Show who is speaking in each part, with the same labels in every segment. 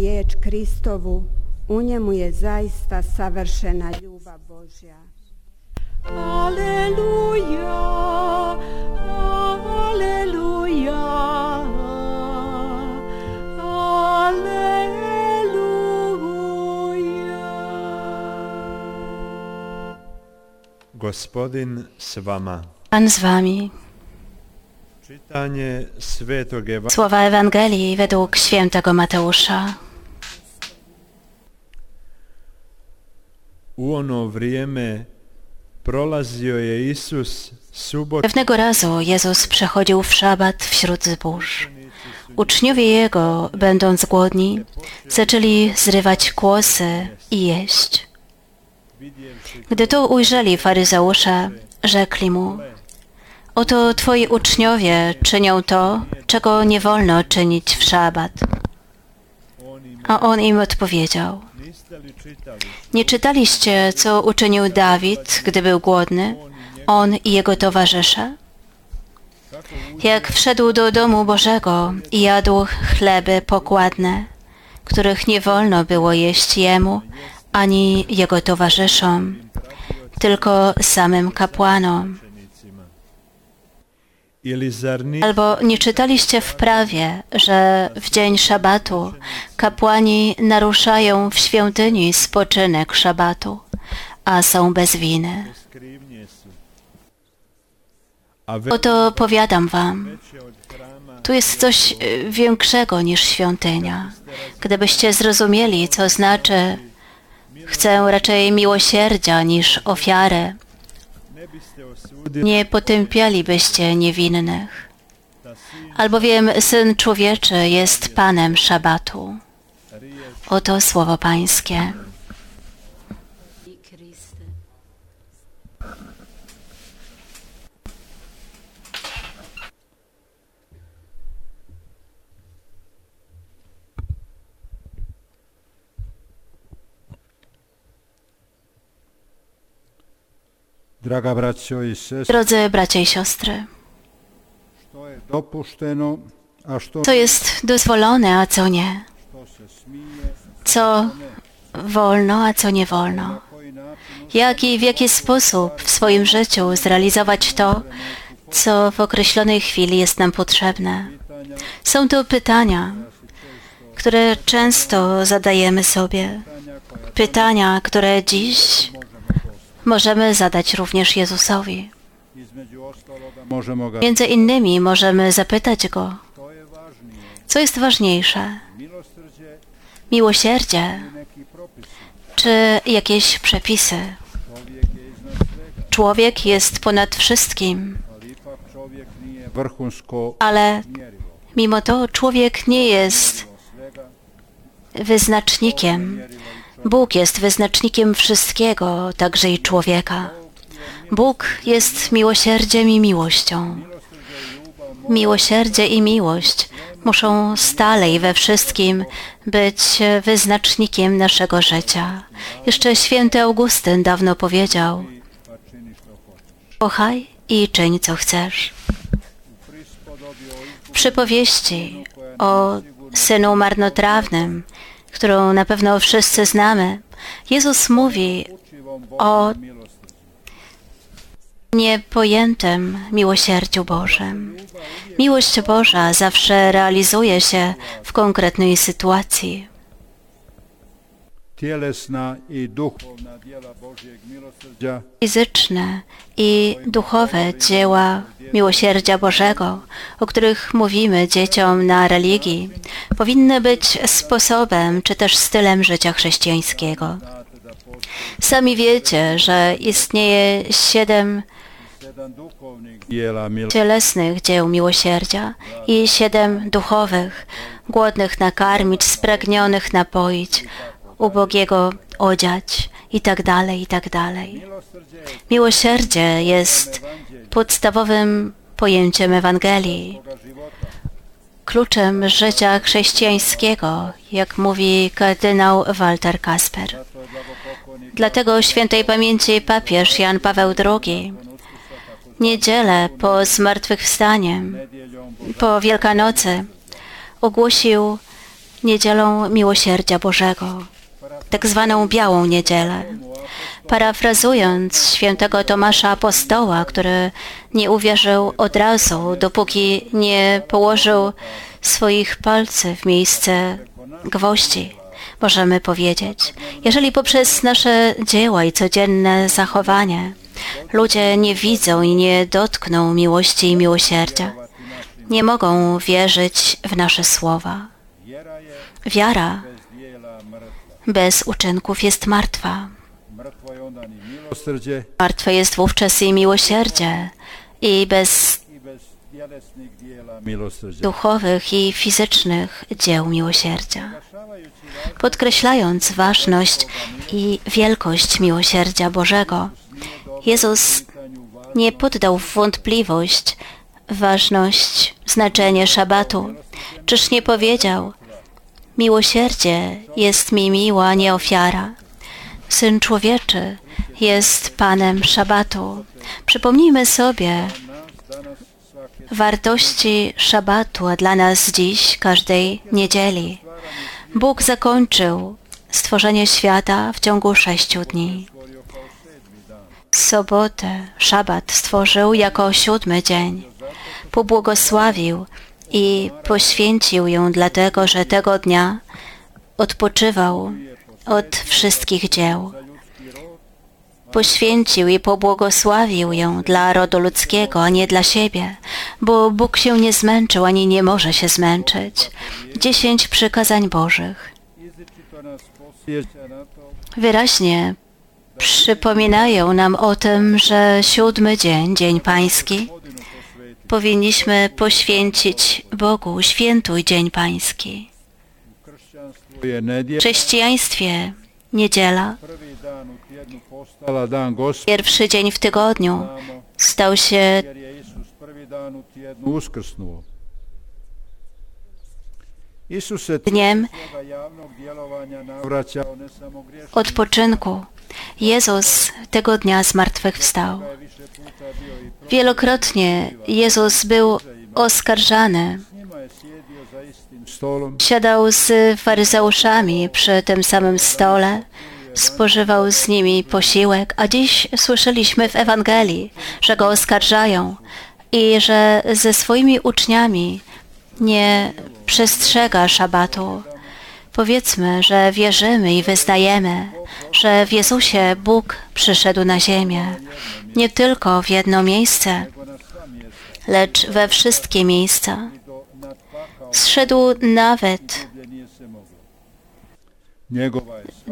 Speaker 1: riječ Kristovu, u njemu je zaista savršena ljubav Božja.
Speaker 2: Aleluja, aleluja, aleluja.
Speaker 3: Gospodin s vama.
Speaker 4: Pan z wami.
Speaker 3: Čitanje Svetog Evangelija
Speaker 4: Słowa Ewangelii według świętego Mateusza.
Speaker 3: Ono vrijeme prolazio je Isus subot
Speaker 4: Pewnego razu Jezus przechodził w szabat wśród zbóż. Uczniowie Jego, będąc głodni, zaczęli zrywać kłosy i jeść. Gdy to ujrzeli faryzeusze, rzekli mu, oto Twoi uczniowie czynią to, czego nie wolno czynić w szabat. A on im odpowiedział, nie czytaliście, co uczynił Dawid, gdy był głodny, on i jego towarzysze? Jak wszedł do domu Bożego i jadł chleby pokładne, których nie wolno było jeść jemu ani jego towarzyszom, tylko samym kapłanom. Albo nie czytaliście w prawie, że w dzień szabatu kapłani naruszają w świątyni spoczynek szabatu, a są bez winy? Oto powiadam wam, tu jest coś y, większego niż świątynia. Gdybyście zrozumieli, co znaczy chcę raczej miłosierdzia niż ofiary, nie potępialibyście niewinnych. Albowiem Syn Człowieczy jest Panem Szabatu. Oto słowo Pańskie. Drodzy bracia i siostry, co jest dozwolone, a co nie? Co wolno, a co nie wolno? Jak i w jaki sposób w swoim życiu zrealizować to, co w określonej chwili jest nam potrzebne. Są to pytania, które często zadajemy sobie. Pytania, które dziś możemy zadać również Jezusowi. Między innymi możemy zapytać Go, co jest ważniejsze, miłosierdzie czy jakieś przepisy. Człowiek jest ponad wszystkim, ale Mimo to człowiek nie jest wyznacznikiem. Bóg jest wyznacznikiem wszystkiego, także i człowieka. Bóg jest miłosierdziem i miłością. Miłosierdzie i miłość muszą stale i we wszystkim być wyznacznikiem naszego życia. Jeszcze święty Augustyn dawno powiedział. Kochaj i czyń co chcesz. W przypowieści o synu marnotrawnym, którą na pewno wszyscy znamy, Jezus mówi o niepojętym miłosierdziu Bożym. Miłość Boża zawsze realizuje się w konkretnej sytuacji.
Speaker 5: Tjelesna i duhovna djela Božjeg milosrđa
Speaker 4: Fizyczne i duchowe dzieła miłosierdzia Bożego, o których mówimy dzieciom na religii, powinny być sposobem czy też stylem życia chrześcijańskiego. Sami wiecie, że istnieje siedem cielesnych dzieł miłosierdzia i siedem duchowych, głodnych nakarmić, spragnionych napoić, ubogiego odziać i tak dalej, i tak dalej. Miłosierdzie jest podstawowym pojęciem Ewangelii, kluczem życia chrześcijańskiego, jak mówi kardynał Walter Kasper. Dlatego świętej pamięci papież Jan Paweł II niedzielę po zmartwychwstaniem, po Wielkanocy ogłosił niedzielą miłosierdzia Bożego, tak zwaną Białą Niedzielę. Parafrazując świętego Tomasza Apostoła, który nie uwierzył od razu, dopóki nie położył swoich palców w miejsce gwoździ, możemy powiedzieć, jeżeli poprzez nasze dzieła i codzienne zachowanie ludzie nie widzą i nie dotkną miłości i miłosierdzia, nie mogą wierzyć w nasze słowa. Wiara.
Speaker 5: Bez
Speaker 4: uczynków jest martwa. Martwe jest wówczas i miłosierdzie, i bez duchowych i fizycznych dzieł miłosierdzia. Podkreślając ważność i wielkość miłosierdzia Bożego, Jezus nie poddał w wątpliwość ważność, znaczenie szabatu. Czyż nie powiedział, miłosierdzie jest mi miła, nie ofiara. Syn człowieczy jest Panem szabatu. Przypomnijmy sobie wartości szabatu, dla nas dziś, każdej niedzieli. Bóg zakończył stworzenie świata w ciągu sześciu dni. Sobotę, szabat stworzył jako siódmy dzień. Pobłogosławił i poświęcił ją dlatego, że tego dnia odpoczywał od wszystkich dzieł. Poświęcił i pobłogosławił ją dla rodu ludzkiego, a nie dla siebie, bo Bóg się nie zmęczył ani nie może się zmęczyć. Dziesięć przykazań Bożych wyraźnie przypominają nam o tym, że siódmy dzień, Dzień Pański. Powinniśmy poświęcić Bogu, świętuj Dzień Pański. W chrześcijaństwie niedziela, pierwszy dzień w tygodniu, stał się
Speaker 5: jer je Isus prvi dan u tjednu uskrsnuo. Isus se
Speaker 4: dniem odpoczynku. Jezus tego dnia zmartwychwstał. Wielokrotnie Jezus był oskarżany. Siadał z faryzeuszami przy tym samym stole, spożywał z nimi posiłek, a dziś słyszeliśmy w Ewangelii, że go oskarżają i że ze swoimi uczniami nie przestrzega szabatu. Powiedzmy, że wierzymy i wyznajemy, że w Jezusie Bóg przyszedł na ziemię, nie tylko w jedno miejsce, lecz we wszystkie miejsca. Zszedł nawet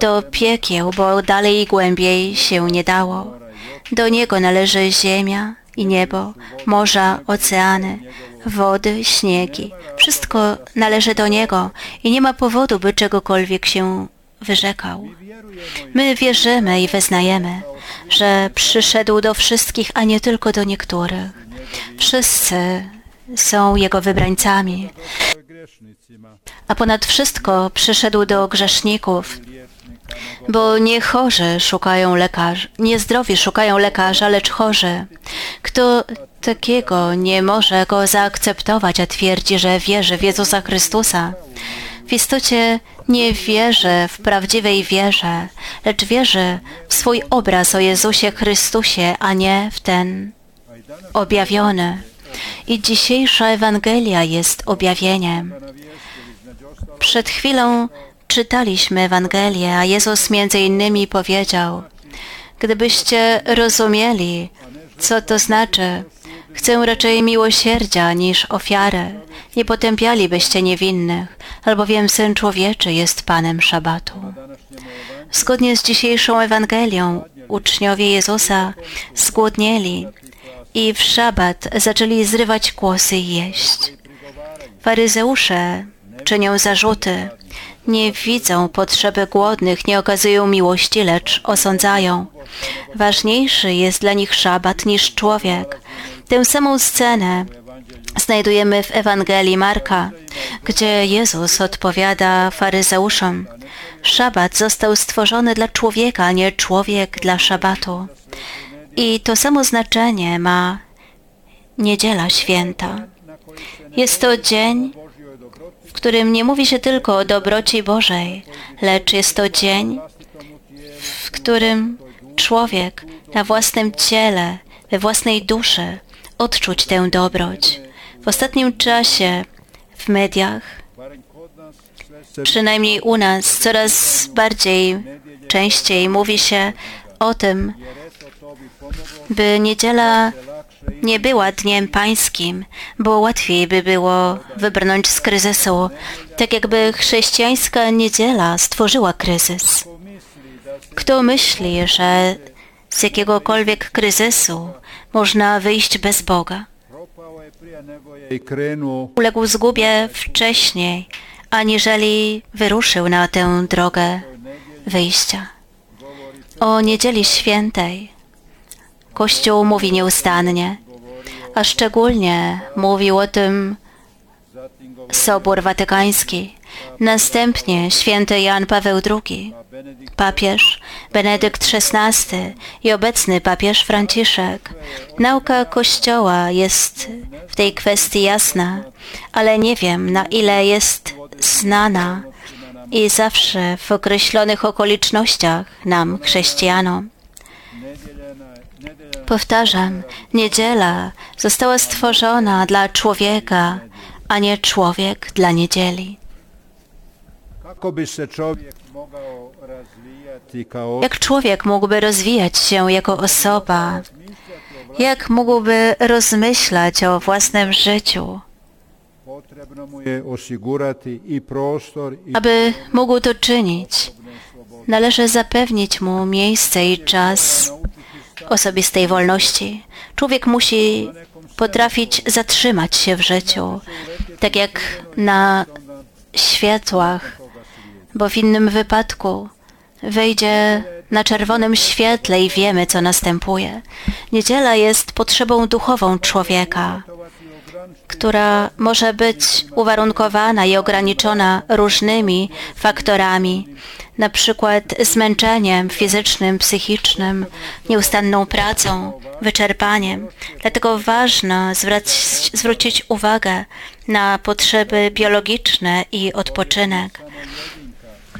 Speaker 4: do piekieł, bo dalej i głębiej się nie dało. Do Niego należy ziemia i niebo, morza, oceany, wody, śniegi. Wszystko należy do Niego i nie ma powodu, by czegokolwiek się wyrzekał. My wierzymy i wyznajemy, że przyszedł do wszystkich, a nie tylko do niektórych. Wszyscy są Jego wybrańcami, a ponad wszystko przyszedł do grzeszników, bo nie chorzy szukają lekarza, nie zdrowi szukają lekarza, lecz chorzy. Kto takiego nie może go zaakceptować, a twierdzi, że wierzy w Jezusa Chrystusa, w istocie nie wierzy w prawdziwej wierze, lecz wierzy w swój obraz o Jezusie Chrystusie, a nie w ten objawiony. I dzisiejsza Ewangelia jest objawieniem. Przed chwilą czytaliśmy Ewangelię, a Jezus między innymi powiedział, gdybyście rozumieli, co to znaczy, chcę raczej miłosierdzia niż ofiary, nie potępialibyście niewinnych, albowiem Syn Człowieczy jest Panem Szabatu. Zgodnie z dzisiejszą Ewangelią uczniowie Jezusa zgłodnieli i w szabat zaczęli zrywać kłosy i jeść. Faryzeusze czynią zarzuty, nie widzą potrzeby głodnych, nie okazują miłości, lecz osądzają. Ważniejszy jest dla nich szabat niż człowiek. Tę samą scenę znajdujemy w Ewangelii Marka, gdzie Jezus odpowiada faryzeuszom. Szabat został stworzony dla człowieka, a nie człowiek dla szabatu. I to samo znaczenie ma niedziela święta. Jest to dzień, w którym nie mówi się tylko o dobroci Bożej, lecz jest to dzień, w którym człowiek na własnym ciele, we własnej duszy odczuć tę dobroć. W ostatnim czasie w mediach, przynajmniej u nas, coraz bardziej, częściej mówi się o tym, by niedziela nie była dniem pańskim, bo łatwiej by było wybrnąć z kryzysu, tak jakby chrześcijańska niedziela stworzyła kryzys. Kto myśli, że z jakiegokolwiek kryzysu można wyjść bez Boga? Uległ zgubie wcześniej, aniżeli wyruszył na tę drogę wyjścia. O niedzieli świętej Kościół mówi nieustannie, a szczególnie mówił o tym Sobór Watykański, następnie święty Jan Paweł II, papież Benedykt XVI i obecny papież Franciszek. Nauka Kościoła jest w tej kwestii jasna, ale nie wiem na ile jest znana i zawsze w określonych okolicznościach nam, chrześcijanom. Powtarzam, niedziela została stworzona dla człowieka, a nie człowiek dla niedzieli. Jak człowiek mógłby rozwijać się jako osoba? Jak mógłby rozmyślać o własnym życiu? Aby mógł to czynić, należy zapewnić mu miejsce i czas osobistej wolności. Człowiek musi potrafić zatrzymać się w życiu, tak jak na światłach, bo w innym wypadku wejdzie na czerwonym świetle i wiemy, co następuje. Niedziela jest potrzebą duchową człowieka, która może być uwarunkowana i ograniczona różnymi faktorami, na przykład zmęczeniem fizycznym, psychicznym, nieustanną pracą, wyczerpaniem. Dlatego zwrać, zwrócić uwagę na potrzeby biologiczne i odpoczynek.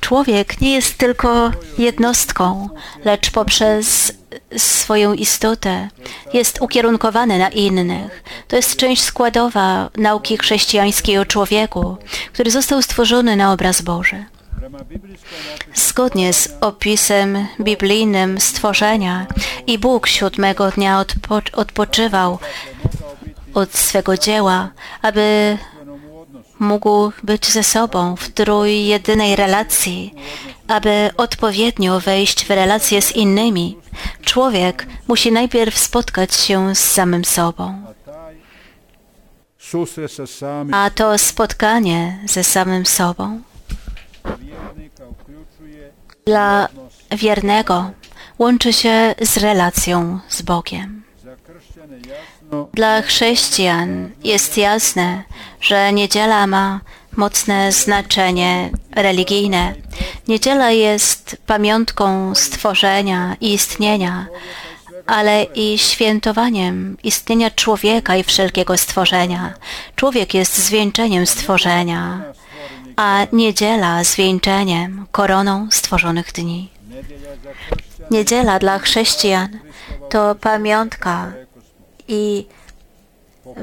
Speaker 4: Człowiek nie jest tylko jednostką, lecz poprzez swoją istotę jest ukierunkowany na innych. To jest część składowa nauki chrześcijańskiej o człowieku, który został stworzony na obraz Boży. Zgodnie z opisem biblijnym stworzenia i Bóg siódmego dnia odpo odpoczywał od swego dzieła, aby mógł być ze sobą w trójjedynej relacji, aby odpowiednio wejść w relacje z innymi. Człowiek musi najpierw spotkać się z samym sobą,
Speaker 5: a
Speaker 4: to spotkanie ze samym sobą dla wiernego łączy się z relacją z Bogiem. Dla chrześcijan jest jasne, że niedziela ma mocne znaczenie religijne. Niedziela jest pamiątką stworzenia i istnienia, ale i świętowaniem istnienia człowieka i wszelkiego stworzenia. Człowiek jest zwieńczeniem stworzenia, a niedziela zwieńczeniem, koroną stworzonych dni. Niedziela dla chrześcijan to pamiątka i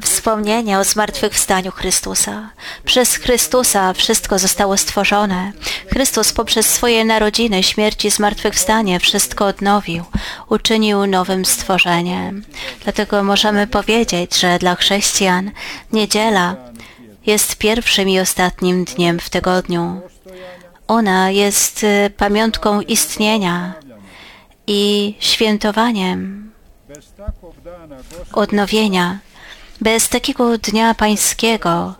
Speaker 4: wspomnienie o zmartwychwstaniu Chrystusa. Przez Chrystusa wszystko zostało stworzone. Chrystus poprzez swoje narodziny, śmierć i zmartwychwstanie wszystko odnowił, uczynił nowym stworzeniem. Dlatego możemy powiedzieć, że dla chrześcijan niedziela jest pierwszym i ostatnim dniem w tygodniu. Ona jest y, pamiątką istnienia i świętowaniem odnowienia. Bez takiego dnia pańskiego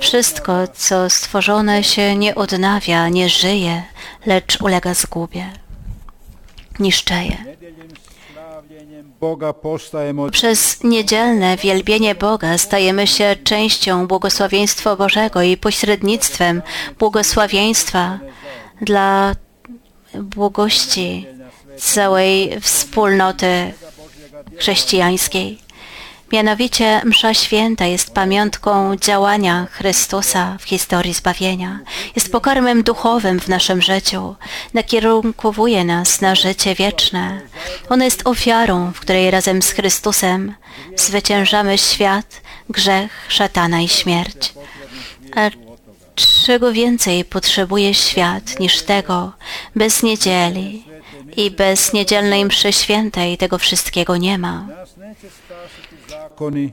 Speaker 4: wszystko, co stworzone się nie odnawia, nie żyje, lecz ulega zgubie, niszczeje. Przez niedzielne wielbienie Boga stajemy się częścią błogosławieństwa Bożego i pośrednictwem błogosławieństwa dla błogości całej wspólnoty chrześcijańskiej. Mianowicie msza święta jest pamiątką działania Chrystusa w historii zbawienia. Jest pokarmem duchowym w naszym życiu. Nakierunkowuje nas na życie wieczne. Ona jest ofiarą, w której razem z Chrystusem zwyciężamy świat, grzech, szatana i śmierć. A czego więcej potrzebuje świat niż tego? Bez niedzieli i bez niedzielnej mszy świętej tego wszystkiego nie ma.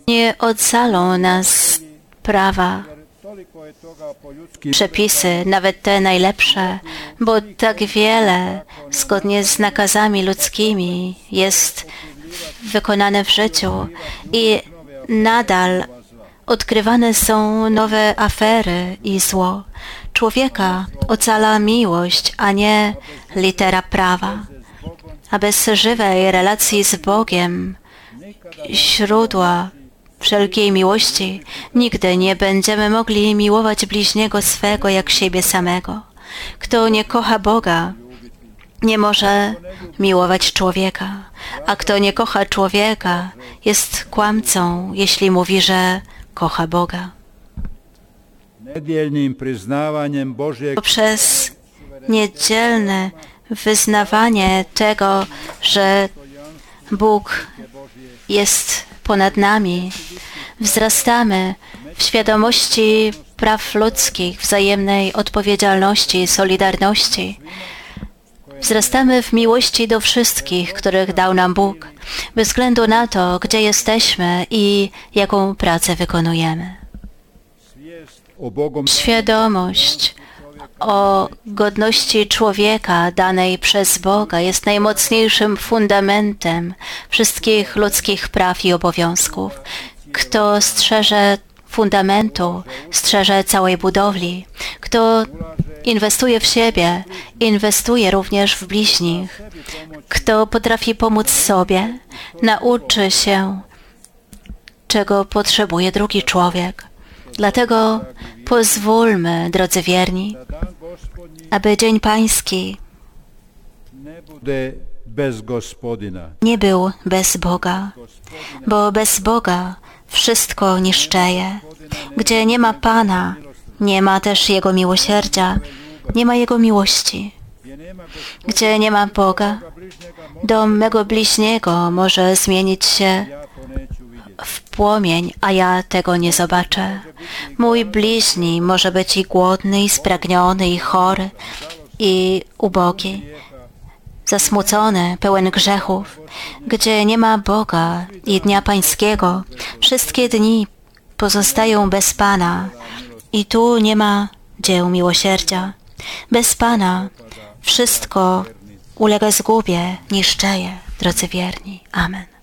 Speaker 4: Nie ocalą nas prawa, przepisy, nawet te najlepsze, bo tak wiele, zgodnie z nakazami ludzkimi, jest wykonane w życiu i nadal odkrywane są nowe afery i zło. Człowieka ocala miłość, a nie litera prawa. A bez żywej relacji z Bogiem, źródła wszelkiej miłości, nigdy nie będziemy mogli miłować bliźniego swego jak siebie samego. Kto nie kocha Boga, nie może miłować człowieka, a kto nie kocha człowieka, jest kłamcą, jeśli mówi, że kocha Boga. Poprzez niedzielne wyznawanie tego, że Bóg jest ponad nami, wzrastamy w świadomości praw ludzkich, wzajemnej odpowiedzialności i solidarności. Wzrastamy w miłości do wszystkich, których dał nam Bóg, bez względu na to, gdzie jesteśmy i jaką pracę wykonujemy. Świadomość o godności człowieka danej przez Boga jest najmocniejszym fundamentem wszystkich ludzkich praw i obowiązków. Kto strzeże fundamentu, strzeże całej budowli. Kto inwestuje w siebie, inwestuje również w bliźnich. Kto potrafi pomóc sobie, nauczy się, czego potrzebuje drugi człowiek. Dlatego pozwólmy, drodzy wierni, aby Dzień Pański nie był bez Boga, bo bez Boga wszystko niszczeje. Gdzie nie ma Pana, nie ma też Jego miłosierdzia, nie ma Jego miłości. Gdzie nie ma Boga, dom mego bliźniego może zmienić się w płomień, a ja tego nie zobaczę. Mój bliźni może być i głodny, i spragniony, i chory, i ubogi, zasmucony, pełen grzechów. Gdzie nie ma Boga i Dnia Pańskiego, wszystkie dni pozostają bez Pana i tu nie ma dzieł miłosierdzia. Bez Pana wszystko ulega zgubie, niszczeje, drodzy wierni. Amen.